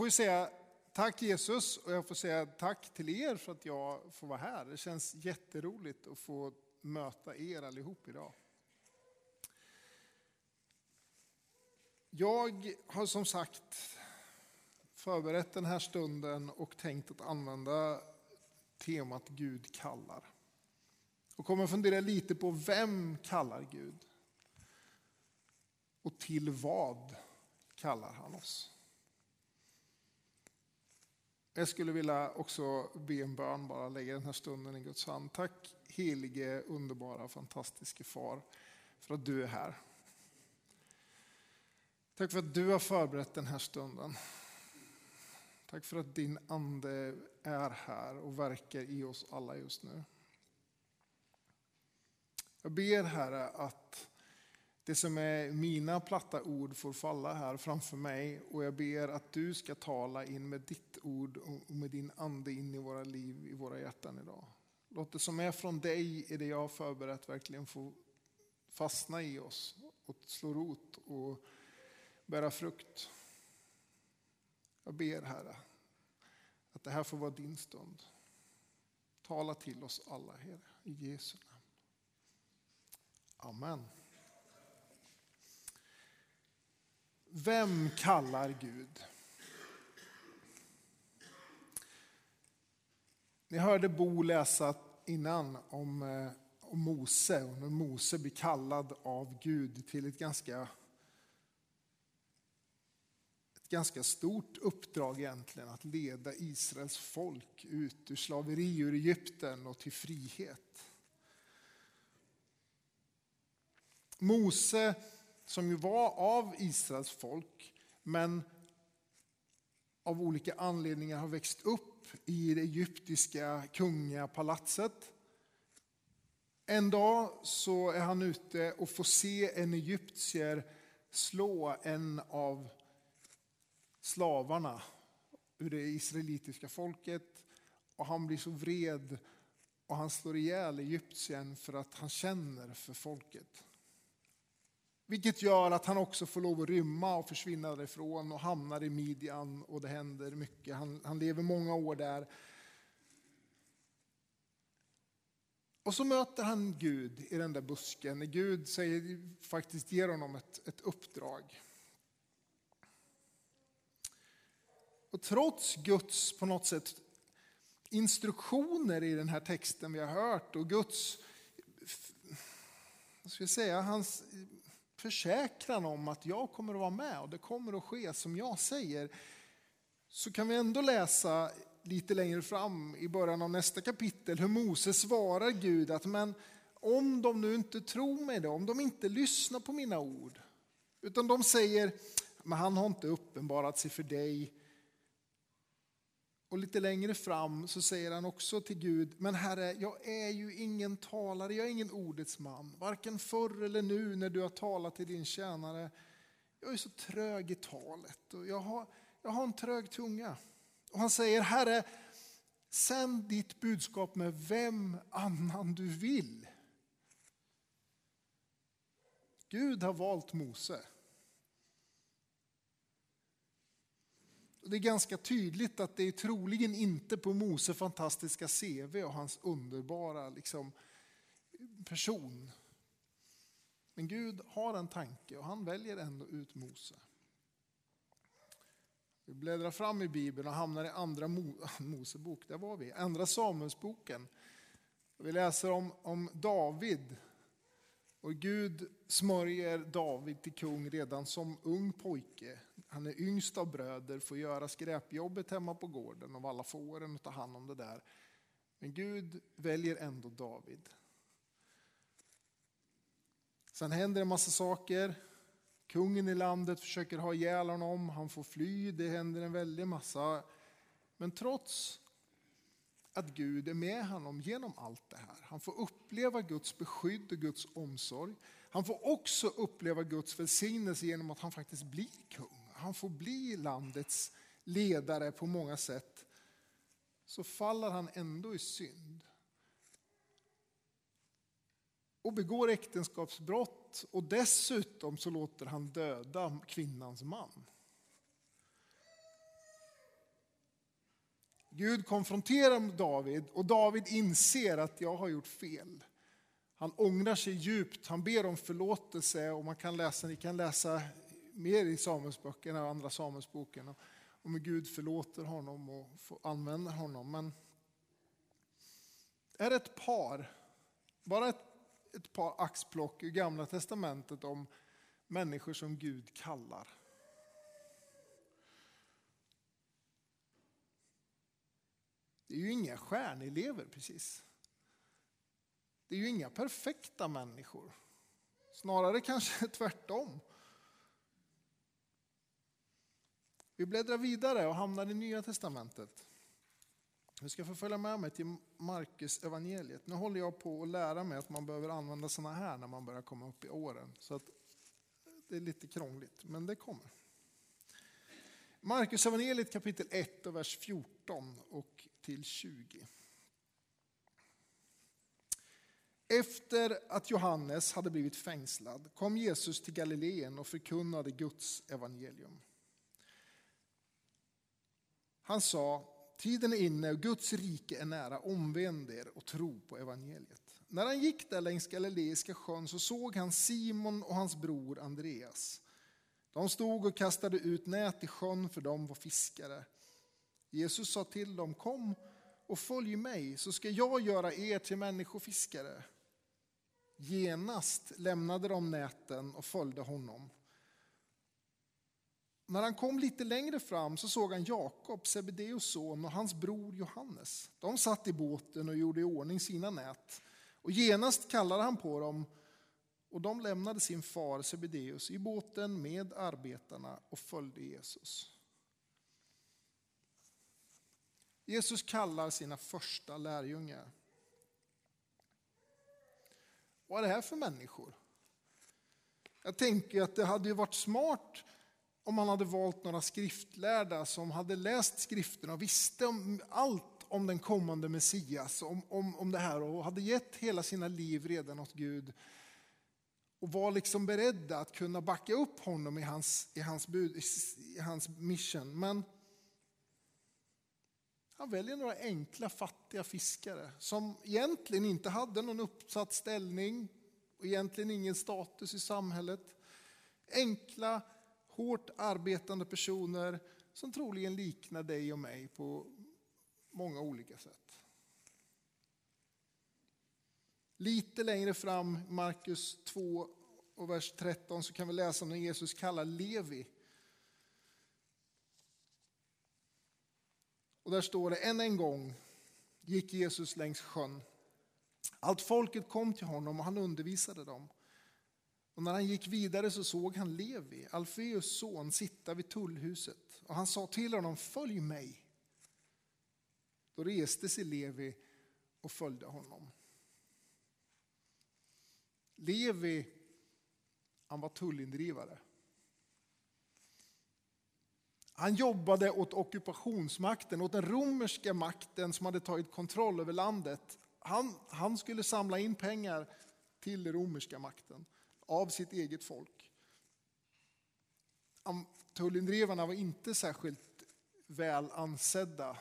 Jag får ju säga tack Jesus och jag får säga tack till er för att jag får vara här. Det känns jätteroligt att få möta er allihop idag. Jag har som sagt förberett den här stunden och tänkt att använda temat Gud kallar. Och kommer fundera lite på vem kallar Gud? Och till vad kallar han oss? Jag skulle vilja också be en bön, bara lägga den här stunden i Guds hand. Tack helige, underbara, fantastiske far för att du är här. Tack för att du har förberett den här stunden. Tack för att din ande är här och verkar i oss alla just nu. Jag ber Herre att det som är mina platta ord får falla här framför mig och jag ber att du ska tala in med ditt ord och med din ande in i våra liv, i våra hjärtan idag. Låt det som är från dig i det jag har förberett verkligen få fastna i oss och slå rot och bära frukt. Jag ber Herre att det här får vara din stund. Tala till oss alla Herre, i Jesu namn. Amen. Vem kallar Gud? Ni hörde Bo läsa innan om, eh, om Mose och när Mose blir kallad av Gud till ett ganska, ett ganska stort uppdrag egentligen att leda Israels folk ut ur slaveri ur Egypten och till frihet. Mose som ju var av Israels folk, men av olika anledningar har växt upp i det egyptiska kungapalatset. En dag så är han ute och får se en egyptier slå en av slavarna ur det israelitiska folket. Och han blir så vred och han slår ihjäl egyptiern för att han känner för folket. Vilket gör att han också får lov att rymma och försvinna därifrån och hamnar i Midjan och det händer mycket. Han, han lever många år där. Och så möter han Gud i den där busken. Gud säger, faktiskt ger honom ett, ett uppdrag. Och trots Guds på något sätt instruktioner i den här texten vi har hört och Guds, vad ska jag säga, hans försäkran om att jag kommer att vara med och det kommer att ske som jag säger, så kan vi ändå läsa lite längre fram i början av nästa kapitel hur Moses svarar Gud att men om de nu inte tror mig då, om de inte lyssnar på mina ord, utan de säger men han har inte uppenbarat sig för dig, och lite längre fram så säger han också till Gud, men Herre, jag är ju ingen talare, jag är ingen ordets man. Varken förr eller nu när du har talat till din tjänare. Jag är så trög i talet och jag har, jag har en trög tunga. Och han säger, Herre, sänd ditt budskap med vem annan du vill. Gud har valt Mose. Det är ganska tydligt att det är troligen inte på Mose fantastiska CV och hans underbara liksom, person. Men Gud har en tanke och han väljer ändå ut Mose. Vi bläddrar fram i Bibeln och hamnar i andra Mosebok, där var vi, andra Samuelsboken. Vi läser om, om David och Gud smörjer David till kung redan som ung pojke. Han är yngst av bröder, får göra skräpjobbet hemma på gården och valla fåren och ta hand om det där. Men Gud väljer ändå David. Sen händer en massa saker. Kungen i landet försöker ha ihjäl honom, han får fly, det händer en väldig massa. Men trots att Gud är med honom genom allt det här. Han får uppleva Guds beskydd och Guds omsorg. Han får också uppleva Guds välsignelse genom att han faktiskt blir kung. Han får bli landets ledare på många sätt. Så faller han ändå i synd. Och begår äktenskapsbrott och dessutom så låter han döda kvinnans man. Gud konfronterar David och David inser att jag har gjort fel. Han ångrar sig djupt, han ber om förlåtelse och man kan läsa, ni kan läsa mer i Samuelsböckerna och andra Samuelsboken om hur Gud förlåter honom och använder honom. Men är ett par, bara ett, ett par axplock i Gamla Testamentet om människor som Gud kallar. Det är ju inga stjärnelever precis. Det är ju inga perfekta människor. Snarare kanske tvärtom. Vi bläddrar vidare och hamnar i Nya Testamentet. Du ska få följa med mig till Markus evangeliet. Nu håller jag på att lära mig att man behöver använda sådana här när man börjar komma upp i åren. Så att det är lite krångligt, men det kommer. Markus evangeliet kapitel 1 och vers 14 och till 20. Efter att Johannes hade blivit fängslad kom Jesus till Galileen och förkunnade Guds evangelium. Han sa, tiden är inne och Guds rike är nära, omvänd er och tro på evangeliet. När han gick där längs Galileiska sjön så såg han Simon och hans bror Andreas. De stod och kastade ut nät i sjön för de var fiskare. Jesus sa till dem, kom och följ mig så ska jag göra er till människofiskare. Genast lämnade de näten och följde honom. När han kom lite längre fram så såg han Jakob, Sebedeus son, och hans bror Johannes. De satt i båten och gjorde i ordning sina nät. Och genast kallade han på dem, och de lämnade sin far Sebedeus i båten med arbetarna och följde Jesus. Jesus kallar sina första lärjungar. Vad är det här för människor? Jag tänker att det hade ju varit smart om man hade valt några skriftlärda som hade läst skrifterna och visste om allt om den kommande Messias, om, om, om det här och hade gett hela sina liv redan åt Gud och var liksom beredda att kunna backa upp honom i hans, i hans, bud, i hans mission. Men han väljer några enkla fattiga fiskare som egentligen inte hade någon uppsatt ställning och egentligen ingen status i samhället. Enkla, hårt arbetande personer som troligen liknar dig och mig på många olika sätt. Lite längre fram, Markus 2 och vers 13, så kan vi läsa om när Jesus kallar Levi Och där står det, än en gång gick Jesus längs sjön. Allt folket kom till honom och han undervisade dem. Och när han gick vidare så såg han Levi, Alfeus son, sitta vid tullhuset. Och han sa till honom, följ mig. Då reste sig Levi och följde honom. Levi, han var tullindrivare. Han jobbade åt ockupationsmakten, åt den romerska makten som hade tagit kontroll över landet. Han, han skulle samla in pengar till den romerska makten av sitt eget folk. Tullindrevarna var inte särskilt väl ansedda.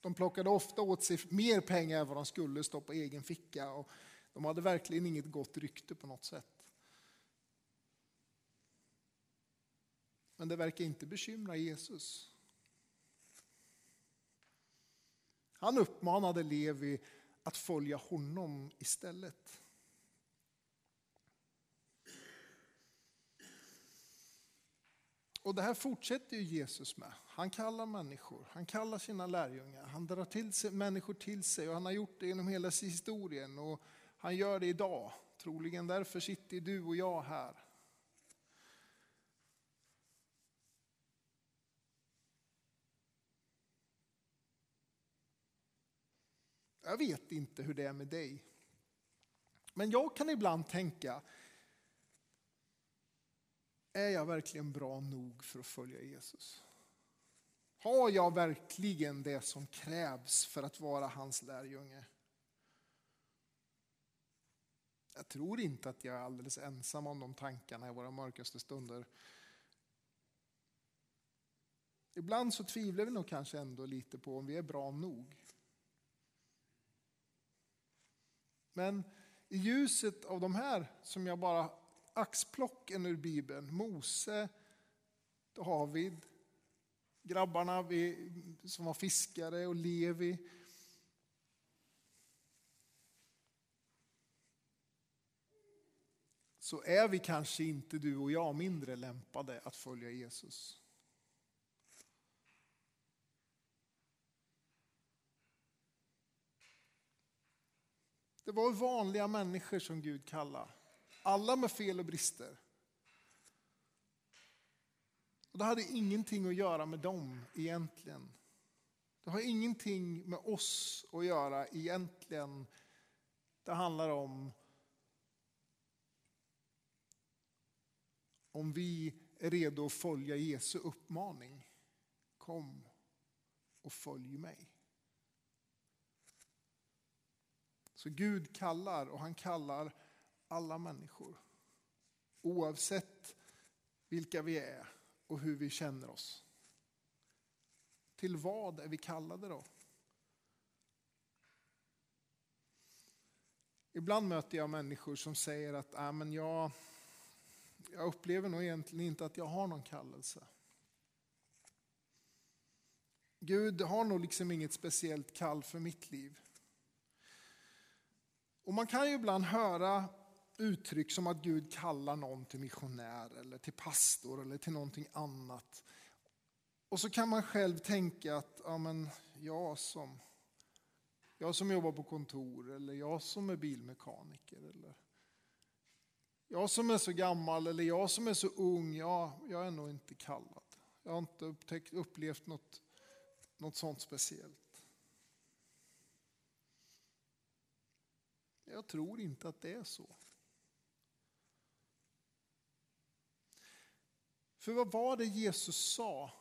De plockade ofta åt sig mer pengar än vad de skulle stoppa i egen ficka. Och de hade verkligen inget gott rykte på något sätt. Men det verkar inte bekymra Jesus. Han uppmanade Levi att följa honom istället. Och det här fortsätter ju Jesus med. Han kallar människor, han kallar sina lärjungar, han drar till sig, människor till sig och han har gjort det genom hela historien och han gör det idag. Troligen därför sitter du och jag här. Jag vet inte hur det är med dig. Men jag kan ibland tänka, är jag verkligen bra nog för att följa Jesus? Har jag verkligen det som krävs för att vara hans lärjunge? Jag tror inte att jag är alldeles ensam om de tankarna i våra mörkaste stunder. Ibland så tvivlar vi nog kanske ändå lite på om vi är bra nog. Men i ljuset av de här som jag bara axplocken ur Bibeln, Mose, David, grabbarna som var fiskare och Levi. Så är vi kanske inte du och jag mindre lämpade att följa Jesus. Det var vanliga människor som Gud kallade. Alla med fel och brister. Och det hade ingenting att göra med dem egentligen. Det har ingenting med oss att göra egentligen. Det handlar om om vi är redo att följa Jesu uppmaning. Kom och följ mig. Så Gud kallar och han kallar alla människor. Oavsett vilka vi är och hur vi känner oss. Till vad är vi kallade då? Ibland möter jag människor som säger att äh, men jag, jag upplever nog egentligen inte att jag har någon kallelse. Gud har nog liksom inget speciellt kall för mitt liv. Och man kan ju ibland höra uttryck som att Gud kallar någon till missionär eller till pastor eller till någonting annat. Och så kan man själv tänka att ja, men jag, som, jag som jobbar på kontor eller jag som är bilmekaniker eller jag som är så gammal eller jag som är så ung, ja, jag är nog inte kallad. Jag har inte upptäckt, upplevt något, något sånt speciellt. Jag tror inte att det är så. För vad var det Jesus sa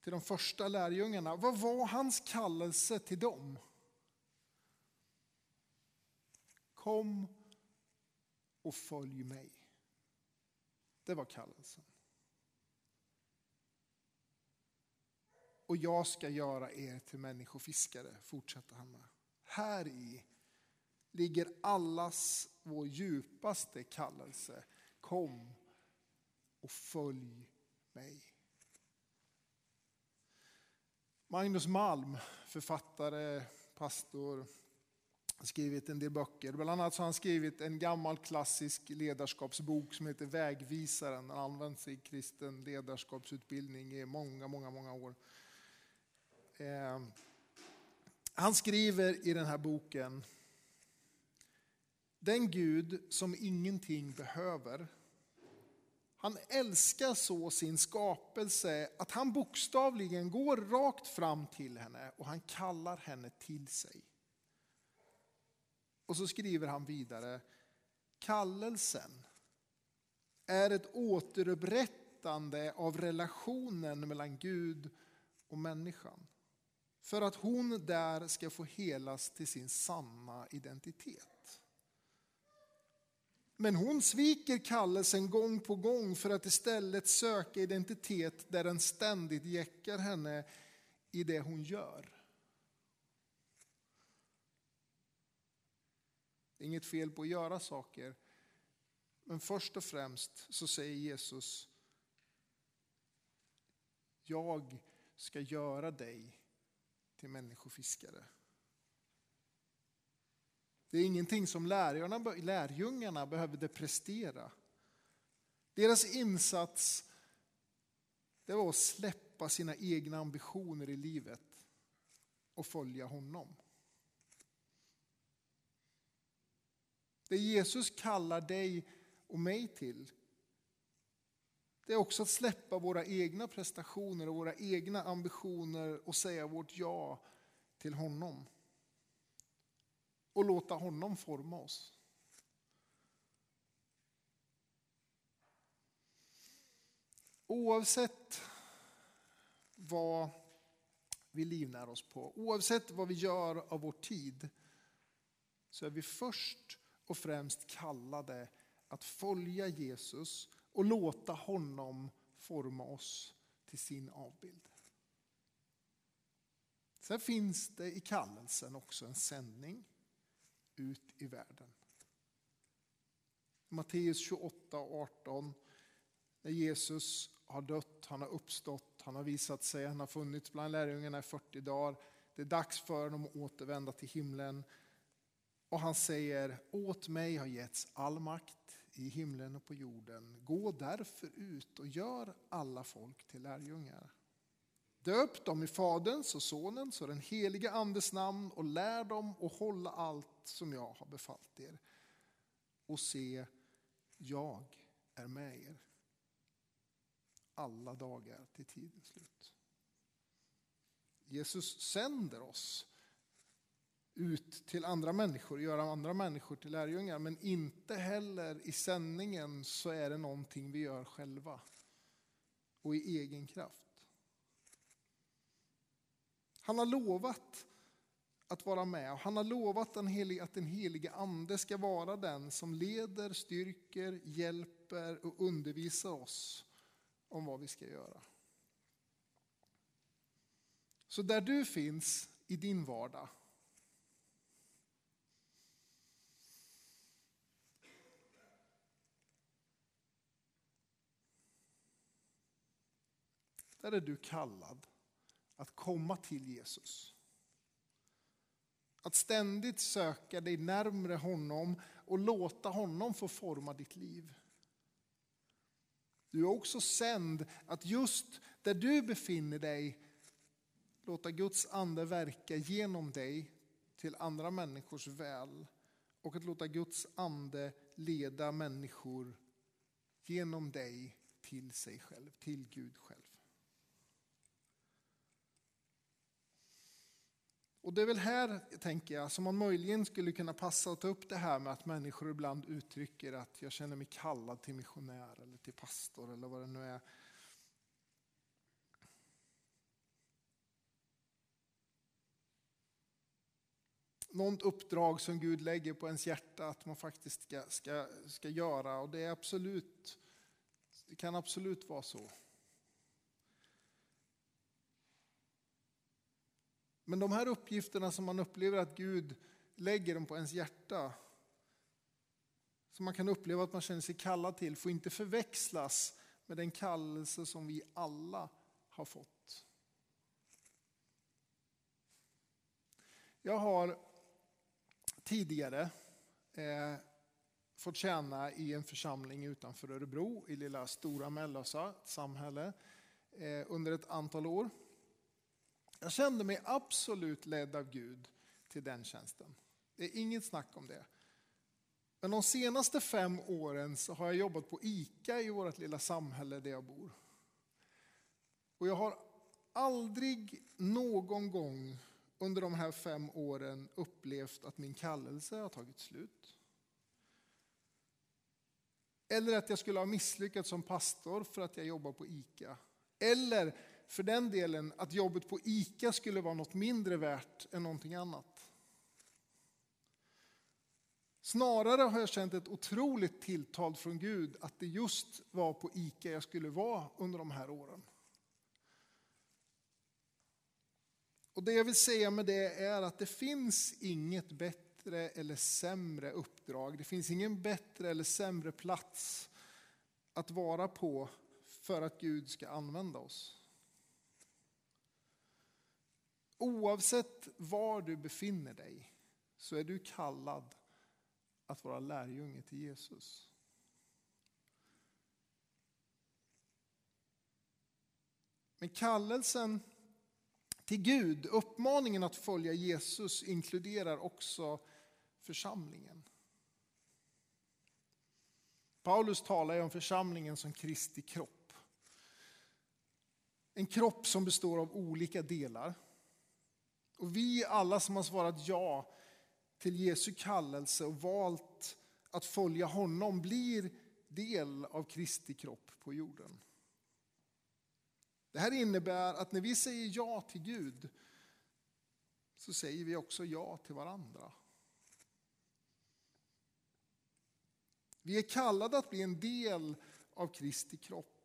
till de första lärjungarna? Vad var hans kallelse till dem? Kom och följ mig. Det var kallelsen. Och jag ska göra er till människofiskare, fortsätter han med. Här i ligger allas vår djupaste kallelse. Kom och följ mig. Magnus Malm, författare, pastor, har skrivit en del böcker. Bland annat har han skrivit en gammal klassisk ledarskapsbok som heter Vägvisaren. Den används i kristen ledarskapsutbildning i många, många, många år. Eh, han skriver i den här boken den Gud som ingenting behöver. Han älskar så sin skapelse att han bokstavligen går rakt fram till henne och han kallar henne till sig. Och så skriver han vidare, kallelsen är ett återupprättande av relationen mellan Gud och människan. För att hon där ska få helas till sin sanna identitet. Men hon sviker kallelsen gång på gång för att istället söka identitet där den ständigt jäckar henne i det hon gör. Det är inget fel på att göra saker. Men först och främst så säger Jesus, jag ska göra dig till människofiskare. Det är ingenting som lärjungarna, lärjungarna behövde prestera. Deras insats det var att släppa sina egna ambitioner i livet och följa honom. Det Jesus kallar dig och mig till det är också att släppa våra egna prestationer och våra egna ambitioner och säga vårt ja till honom och låta honom forma oss. Oavsett vad vi livnär oss på, oavsett vad vi gör av vår tid, så är vi först och främst kallade att följa Jesus och låta honom forma oss till sin avbild. Sen finns det i kallelsen också en sändning ut i världen. Matteus 28 och 18, när Jesus har dött, han har uppstått, han har visat sig, han har funnits bland lärjungarna i 40 dagar. Det är dags för dem att återvända till himlen. Och han säger, åt mig har getts all makt i himlen och på jorden. Gå därför ut och gör alla folk till lärjungar. Döp dem i Faderns och Sonens och den helige Andes namn och lär dem att hålla allt som jag har befallt er. Och se, jag är med er alla dagar till tidens slut. Jesus sänder oss ut till andra människor, göra andra människor till lärjungar. Men inte heller i sändningen så är det någonting vi gör själva och i egen kraft. Han har lovat att vara med och han har lovat den helige, att den helige ande ska vara den som leder, styrker, hjälper och undervisar oss om vad vi ska göra. Så där du finns i din vardag Där är du kallad att komma till Jesus. Att ständigt söka dig närmre honom och låta honom få forma ditt liv. Du är också sänd att just där du befinner dig låta Guds ande verka genom dig till andra människors väl och att låta Guds ande leda människor genom dig till sig själv, till Gud själv. Och det är väl här, tänker jag, som man möjligen skulle kunna passa att ta upp det här med att människor ibland uttrycker att jag känner mig kallad till missionär eller till pastor eller vad det nu är. Något uppdrag som Gud lägger på ens hjärta att man faktiskt ska, ska, ska göra och det är absolut, det kan absolut vara så. Men de här uppgifterna som man upplever att Gud lägger dem på ens hjärta, som man kan uppleva att man känner sig kallad till, får inte förväxlas med den kallelse som vi alla har fått. Jag har tidigare eh, fått tjäna i en församling utanför Örebro, i lilla Stora Mellösa samhälle, eh, under ett antal år. Jag kände mig absolut ledd av Gud till den tjänsten. Det är inget snack om det. Men de senaste fem åren så har jag jobbat på ICA i vårt lilla samhälle där jag bor. Och jag har aldrig någon gång under de här fem åren upplevt att min kallelse har tagit slut. Eller att jag skulle ha misslyckats som pastor för att jag jobbar på ICA. Eller för den delen att jobbet på ICA skulle vara något mindre värt än någonting annat. Snarare har jag känt ett otroligt tilltal från Gud att det just var på ICA jag skulle vara under de här åren. Och Det jag vill säga med det är att det finns inget bättre eller sämre uppdrag. Det finns ingen bättre eller sämre plats att vara på för att Gud ska använda oss. Oavsett var du befinner dig så är du kallad att vara lärjunge till Jesus. Men kallelsen till Gud, uppmaningen att följa Jesus inkluderar också församlingen. Paulus talar om församlingen som Kristi kropp. En kropp som består av olika delar. Och vi alla som har svarat ja till Jesu kallelse och valt att följa honom blir del av Kristi kropp på jorden. Det här innebär att när vi säger ja till Gud så säger vi också ja till varandra. Vi är kallade att bli en del av Kristi kropp.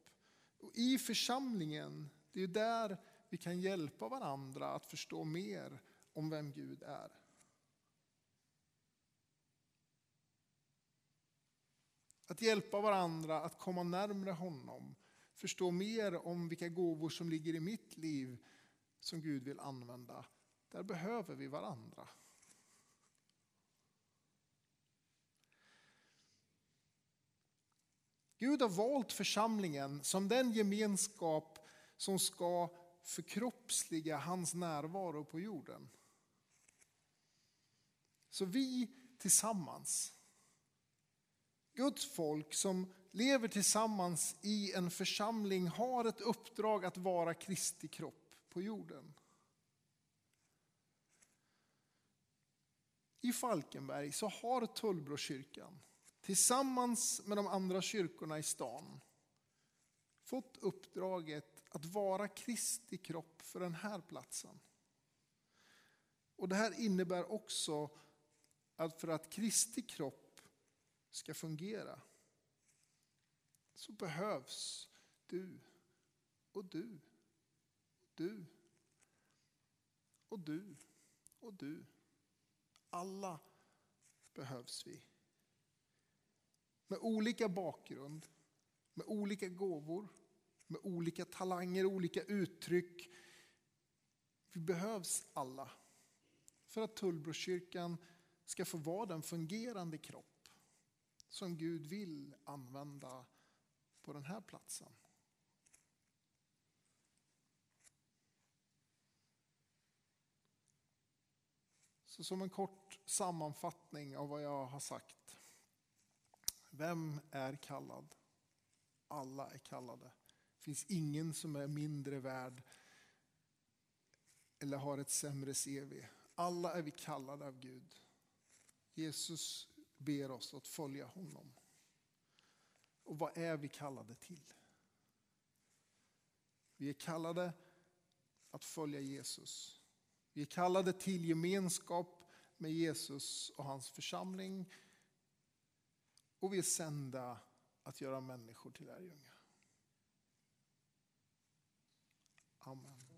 Och I församlingen Det är där vi kan hjälpa varandra att förstå mer om vem Gud är. Att hjälpa varandra att komma närmre honom, förstå mer om vilka gåvor som ligger i mitt liv som Gud vill använda. Där behöver vi varandra. Gud har valt församlingen som den gemenskap som ska förkroppsliga hans närvaro på jorden. Så vi tillsammans, Guds folk som lever tillsammans i en församling har ett uppdrag att vara Kristi kropp på jorden. I Falkenberg så har Tullbrokyrkan tillsammans med de andra kyrkorna i stan fått uppdraget att vara Kristi kropp för den här platsen. Och Det här innebär också att för att Kristi kropp ska fungera så behövs du och du, du och du och du. Alla behövs vi. Med olika bakgrund, med olika gåvor, med olika talanger, olika uttryck. Vi behövs alla för att Tullbrokyrkan ska få vara den fungerande kropp som Gud vill använda på den här platsen. Så som en kort sammanfattning av vad jag har sagt. Vem är kallad? Alla är kallade. Det finns ingen som är mindre värd eller har ett sämre CV. Alla är vi kallade av Gud. Jesus ber oss att följa honom. Och vad är vi kallade till? Vi är kallade att följa Jesus. Vi är kallade till gemenskap med Jesus och hans församling. Och vi är sända att göra människor till lärjungar. Amen.